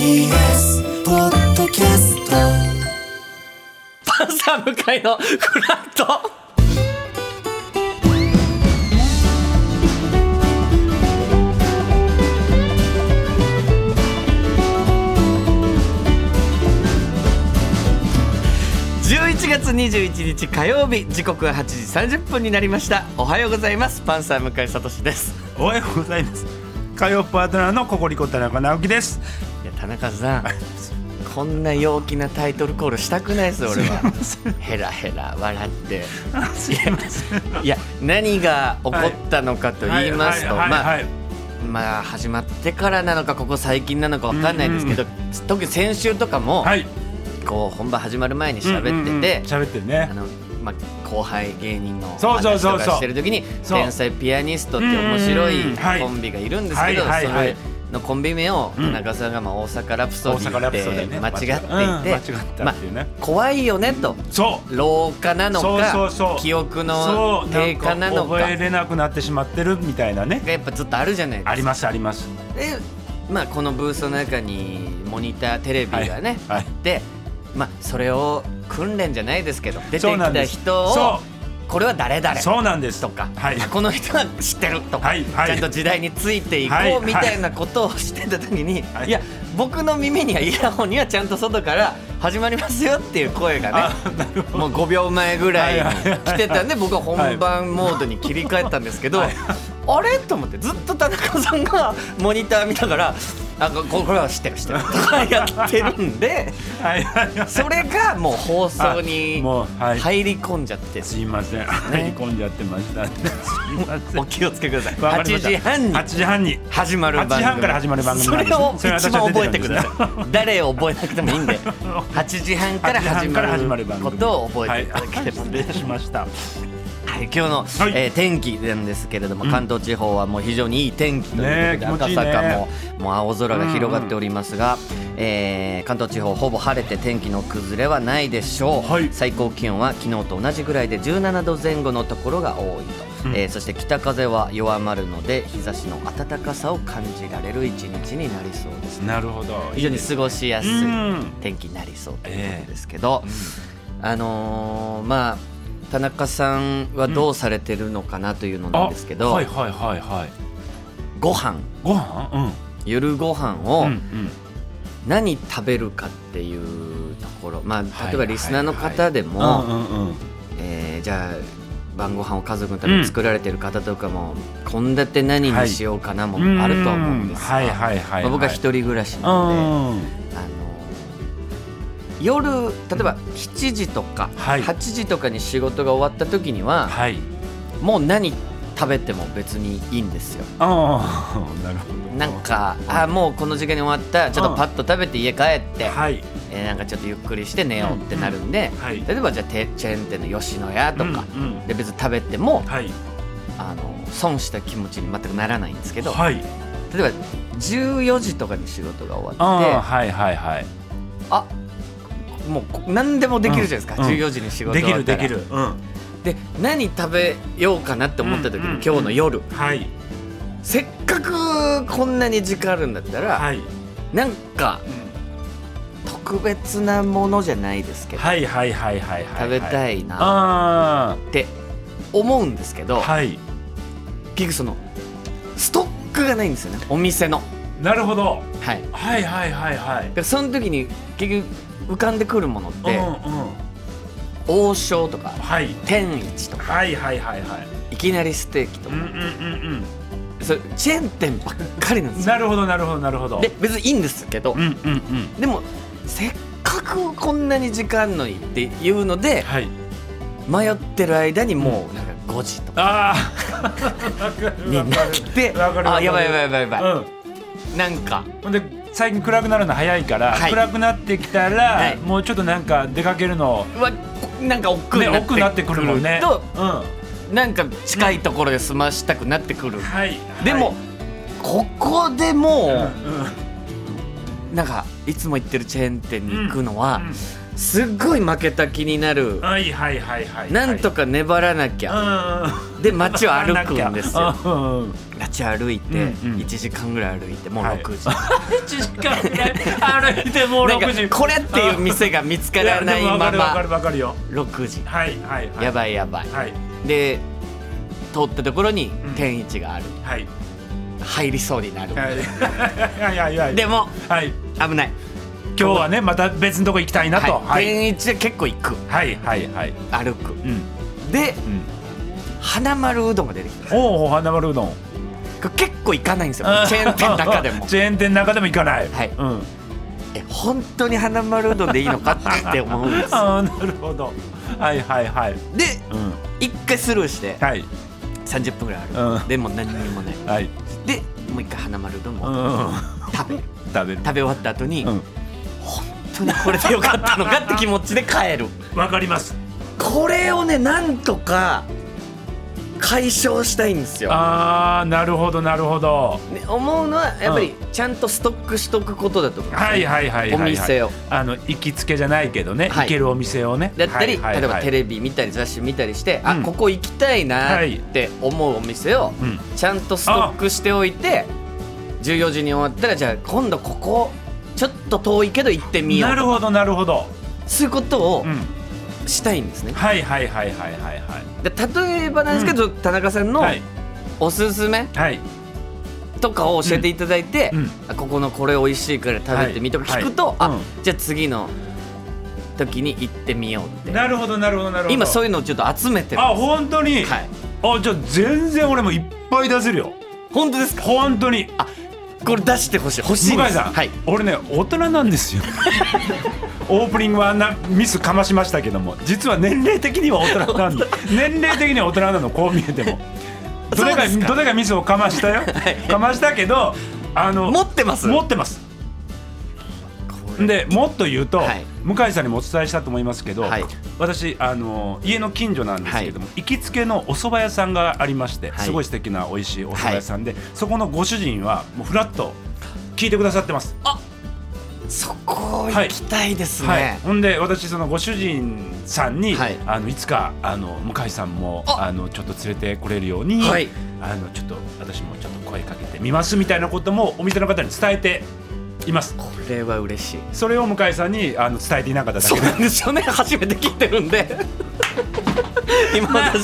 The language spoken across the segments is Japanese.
TBS ポッドキャスト。パンサー向かいのフラット。11月21日火曜日時刻は8時30分になりました。おはようございます。パンサー向井聡です。おはようございます。火曜パートナーのココリコ田中直樹です田中さんこんな陽気なタイトルコールしたくないです俺は。ヘラヘラ笑って。すいや何が起こったのかと言いますとまあまあ始まってからなのかここ最近なのかわかんないですけど、特に先週とかも、はい。こう本番始まる前に喋ってて、うんうんうん。喋ってるね。あのまあ、後輩芸人のそうそう話そうそう。とかしてる時に天才ピアニストって面白いい。コンビがいるんですけど、それのコンビ名を田うん。中さんがまあ大阪ラプソディィね。で間違って間違っていうね。怖いよねと。そう。老化なのか記憶そのう低下なのか。覚えれなくなってしまってるみたいなね。がやっぱずっとあるじゃないですか。ありますあります。で、まあ、このブースの中にモニターテレビがね、あって、まあ、それを訓練じゃないですけど出てきた人をそこれは誰々そうなんです。とか、はい。この人は知ってるとか、はいはい。ちゃんと時代についていこはいうみたいなことをしてた時に、はい。い、や僕の耳にはイヤホンにはちゃんと外から始まりますよっていう声がねもう5秒前ぐらい来てたんで僕は本番モードに切り替えたんですけど、はい。あれ？と思ってずっと田中さんがモニター見ながら「あここれは知ってる知ってる」とかやってるんではいはいはい。それがもう放送にあもうはい。入り込んじゃって。すいません。入り込んじゃってました。すいません。お気をつけください。8わかりました。時半に。8時半に。始まる番組。8時半から始まる番組それをそれ私一番覚えてください。誰を覚えなくてもいいんで。8時半から8時半始まから始まるる番組ことを覚えていただければ。はい。失礼しましたはい、今日の、はい。えー天気なんですけれども、うん。関東地方はもう非常にいい天気ということで、ね赤坂ももう青空が広がっておりますが、えー関東地方ほぼ晴れて天気の崩れはないでしょう、はい。最高気温は昨日と同じぐらいで17度前後のところが多いと、うん。えーそして北風は弱まるので日差しの暖かさを感じられる一日になりそうです。なるほど。非常に過ごしやすいうん。天気になりそうということですけど、あのーまあ田中さんはどうされてるのかなというのなんですけど、はいはいはいはい。ご飯。ご飯。うん。夜ご飯うをんうん。何食べるかっていうところ、まあ、はい例えばリスナーの方でも、じゃあ晩ご飯を家族のために作られてる方とかも献立何にしようかなもあると思うんですがはいはいはいまあ僕は一人暮らしうなので、ん。あの夜例えば7時とかはい。8時とかに仕事が終わった時には、はい。もう何食べても別にいいんですよ。ああ なるほど。なんかあもうこの時間に終わった。ちょっとパッと食べて家帰って、はい。えーなんかちょっとゆっくりして寝ようってなるんで、はい。例えばじゃあてチェーン店の吉野家とか、うんうん。で別に食べてもはい。あの損した気持ちに全くならないんですけど、はい。例えば14時とかに仕事が終あわってあはいはいはい。あもうこ何でもできるじゃないですか、うん。うん14時に仕事でき終わったら。るできる。うん。で何食べようかなって思った時に、うんうん。今日の夜。はい。せっかくこんなに時間あるんだったら、はい。なんか特別なものじゃないですけど、はいはいはいはいはい食べたいいな。あって思うんですけど、あはい。結局そのストックがないんですよね。お店の。なるほど。はい、はいはいはいはい。でその時に結局浮かんでくるものって、うんうん王将とかはい。天一とかはいはいはいはい。いきなりステーキとか、うんうんうんそれチェーン店ばっかりなんですよ。うんなるほどなるほどなるほど。で別にいいんですけど、うんうんうん。でもせっかくこんなに時間のにっていうのではい。迷ってる間にもうなんか5時とか。あ あになってあやばいやばいやばいやばい、うんなんか。ほんで最近暗くなるの早いから、はい。暗くなってきたら、はい。もうちょっとなんか出かけるのうわなんか億劫ねにな奥になってくるもんね。とうん。はなんか近いところで済ましたくなってくる、い。でも、ここでもはい、う、うん。なんかいつも行ってるチェーン店に行くのは、うんすっごい負けた気になる、はいはいはいはい。なんとか粘らなきゃ、ゃで街を歩くんですよ。うん。うん街歩いて、うんうん。1時間ぐらい歩いてもうはい。6時、1時間ぐらい歩いてもう なんか6時。これっていう店が見つからないまま。るわかるよ。6時。はいはいはい。やばいやばい。はい。で通ったところにうん。天一がある。はい。入りそうになる。はい。はいはいはい。でもはい。危ない。今日はねまた別のとこ行きたいなと。はい、はい天一は結構行くはいはいはい。歩くうんでうん。花丸うどんが出てきたおお花丸うどん。結構行かないんですよチェーン店の中でも チェーン店の中でも行かない。はいうん。え本当に花丸うどんでいいのかって思うんですよ ああなるほど。はいはいはい。でうん。一回スルーしてはい。30分ぐらいある、うんでも何にもないはい。でもう一回花丸うどんうもん。食べる食べる。食べ終わった後に、うん本当にこれでよかったのかって気持ちで帰る。わかります。これをねなんとか解消したいんですよ、ああなるほどなるほど。ね、思うのはやっぱりちゃんとストックしとくことだと思うはいはいはいはい、はい。お店を。あの行きつけじゃないけどね、はい。行けるお店をね。だったり、はいはいはい。例えばテレビ見たり雑誌見たりして、うん。あここ行きたいなはいって思うお店をうん。ちゃんとストックしておいて14時に終わったらじゃあ今度ここちょっと遠いけど行ってみようなるほどなるほど。そういうことをうん。したいんですね。はいはいはいはいはいはい。で例えばなんですけど、田中さんのはいおすすめはい。とかを教えていただいて、うんあここのこれ美味しいから食べてみとか聞くと、はいあ、うんじゃあ次の時に行ってみようってなるほどなるほどなるほど。今そういうのをちょっと集めてるんあ本当に？はいあじゃあ全然俺もいっぱい出せるよ。本当ですか？本当に。これ出してほしい。欲しいん向井さん、はい。俺ね大人なんですよ。オープニングはなミスかましましたけども実は年齢的には大人なんで。年齢的には大人なのこう見えても。どれかそうですか。どれかミスをかましたよ、かましたけどあの持ってます。持ってますでもっと言うと、はい。向井さんにもお伝えしたと思いますけど、はい。私あの家の近所なんですけども、行きつけのお蕎麦屋さんがありまして、はい。すごい素敵な美味しいお蕎麦屋さんで、そこのご主人はもうフラッと聞いてくださってます。そこ行きたいですね、はい、ほんで私そのご主人さんに、はい。あのいつかあの向井さんもあ。あのちょっと連れてこれるように、はい。あのちょっと私もちょっと声かけてみますみたいなこともお店の方に伝えています。これは嬉しい。それを向井さんにあの伝えていなかっただそうなんですよね。初めて聞いてるんで。今私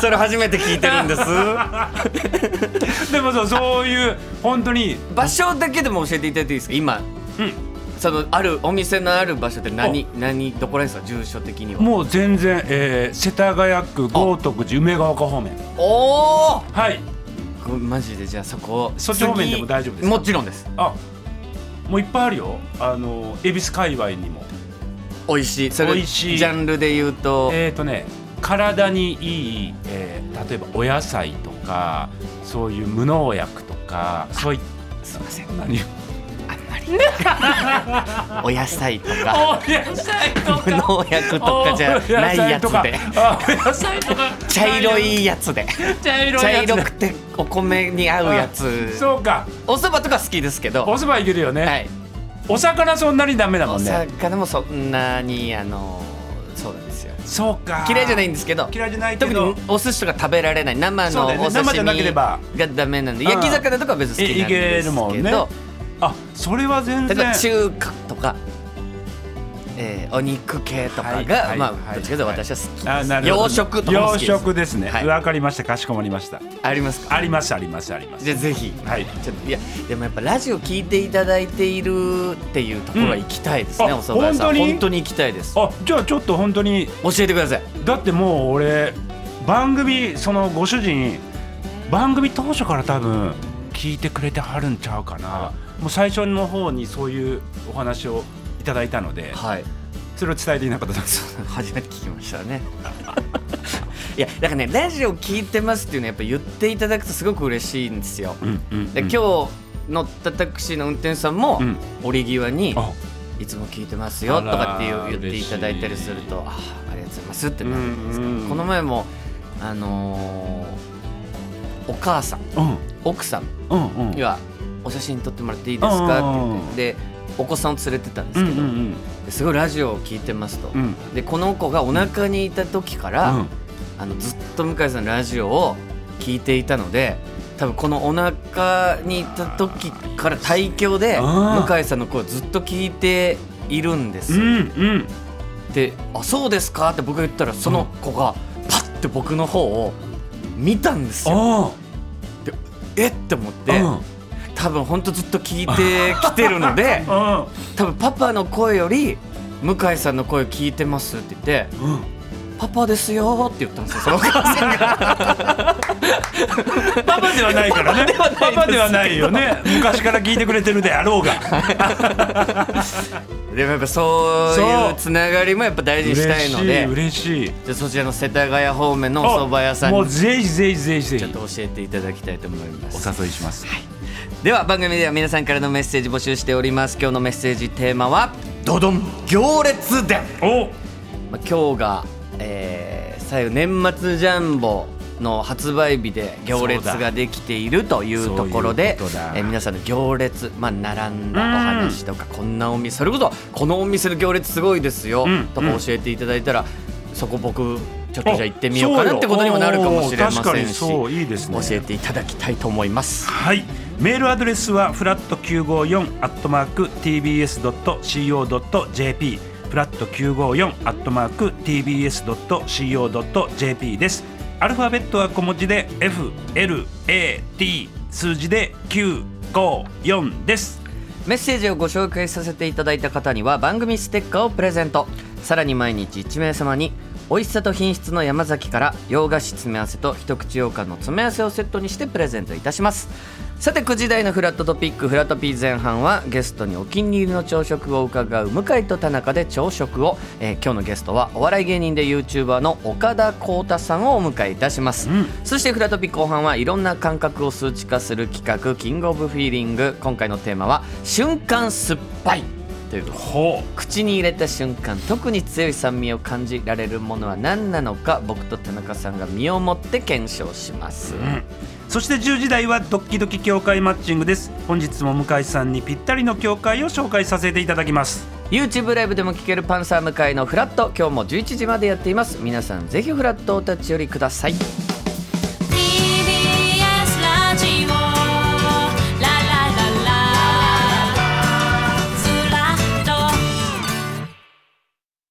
それ初めて聞いてるんです。でもそうそういう本当に。場所だけでも教えていただいていいですか？今。うん。そのあるお店のある場所って何何どこら辺ですか？住所的には。もう全然、えー世田谷区豪徳寺梅ヶ丘方面。おおはい。マジでじゃあそこそっち方面でも大丈夫ですか？もちろんです。あもういっぱいあるよ。あの恵比寿界隈にも。美味しい。それ美味しい。ジャンルで言うと、えーとね体にいい、えー例えばお野菜とかそういう無農薬とかそういっすいません。何あんまり。お野菜とか。お野菜と無農薬とかじゃないやつで。あお野菜とか。茶色いやつで。茶色くてお米に合うやつ。そうか。お蕎麦とか好きですけど。お蕎麦いけるよね、はい。お魚そんなにダメだもおんね。魚もそんなにあのそうなんですよ。そうか。嫌いじゃないんですけど。嫌いじゃないけど。特にお寿司とか食べられない。生のお刺だよね。生じゃなけ身れば。がダメなんでうん。焼き魚とかは別に好きなんいいけでするもんね。けどあそれは全然。例えば中華とか、えーお肉系とかが、はいはいまはいあどっちかというと私は好きです。あなるほど。洋食とか洋食ですね。はい。わ、かりました。かしこまりました。ありますか？ありますありますあります。じゃあぜひ。はい。ちょっといやでもやっぱラジオ聞いていただいているっていうところは行きたいですね、うんあお蕎麦屋さん。本当に？本当に行きたいです。あじゃあちょっと本当に教えてください。だってもう俺番組そのご主人番組当初から多分聞いてくれてはるんちゃうかな。もう最初の方にそういうお話をいただいたのではい。それを伝えていなかったです。初めて聞きましたね。いやだからねラジオ聞いてますっていうのはやっぱ言っていただくとすごく嬉しいんですよ。うんうんで今日乗ったタクシーの運転手さんもうん。折り際にあ「いつも聞いてますよ」とかっていう言っていただいたりすると「ああありがとうございます」ってなるんですけどうんうん。この前もあのーお母さんうん。奥さんうんうん。には「お写真撮ってもらっていいですか?」って言って。でお子さんを連れてったんですけど、うんうんですごいラジオを聞いてますと、うん。でこの子がお腹にいた時から、うん。あのずっと向井さんのラジオを聞いていたので多分このお腹にいた時から胎教で向井さんの声をずっと聞いているんです。よ、うんうん。で「あそうですか?」って僕が言ったらその子がパッて僕の方を見たんですよ。あえ？って思って、あ多分ほんとずっと聞いてきてるので うん。多分パパの声より向井さんの声聞いてますって言ってうん「パパですよ」って言ったんですよそのお母さんが。パパではないからね。パパではないよね。昔から聞いてくれてるであろうが。でもやっぱそういうつながりもやっぱ大事にしたいので嬉しい嬉しい。じゃあそちらの世田谷方面のお蕎麦屋さんもうにぜひぜひぜひぜひ。ちょっと教えていただきたいと思います。お誘いしますでは番組では皆さんからのメッセージ募集しております。今日のメッセージテーマはドドン。行列伝、お。まあ、今日が、えー最後年末ジャンボの発売日で行列ができているというところでえー皆さんの行列、まあ、並んだお話とかこんなお店それこそこのお店の行列すごいですよ、うん。とか教えていただいたらそこ僕ちょっとじゃあ行ってみようかなってことにもなるかもしれませんしそう。いいですね。教えていただきたいと思います。はいメールアドレスはフラット954アットマーク tbs.co.jp フラット954アットマーク tbs.co.jp です。アルファベットは小文字で FLAT 数字で954です。メッセージをご紹介させていただいた方には番組ステッカーをプレゼント。さらに毎日1名様に美味しさと品質の山崎から洋菓子詰め合わせと一口羊羹の詰め合わせをセットにしてプレゼントいたします。さて9時台のフラットトピックフラトピー前半はゲストにお気に入りの朝食を伺う向井と田中で朝食を、えー今日のゲストはお笑い芸人で YouTuber の岡田浩太さんをお迎えいたします、うん。そしてフラトピ後半はいろんな感覚を数値化する企画キングオブフィーリング。今回のテーマは瞬間酸っぱいというほ口に入れた瞬間特に強い酸味を感じられるものは何なのか僕と田中さんが身をもって検証します、う、うん、そして10時台はドッキドキ協会マッチングです。本日も向井さんにぴったりの協会を紹介させていただきます。YouTube ライブでも聴けるパンサー向井のフラット。今日も11時までやっています。皆さんぜひフラットお立ち寄りください。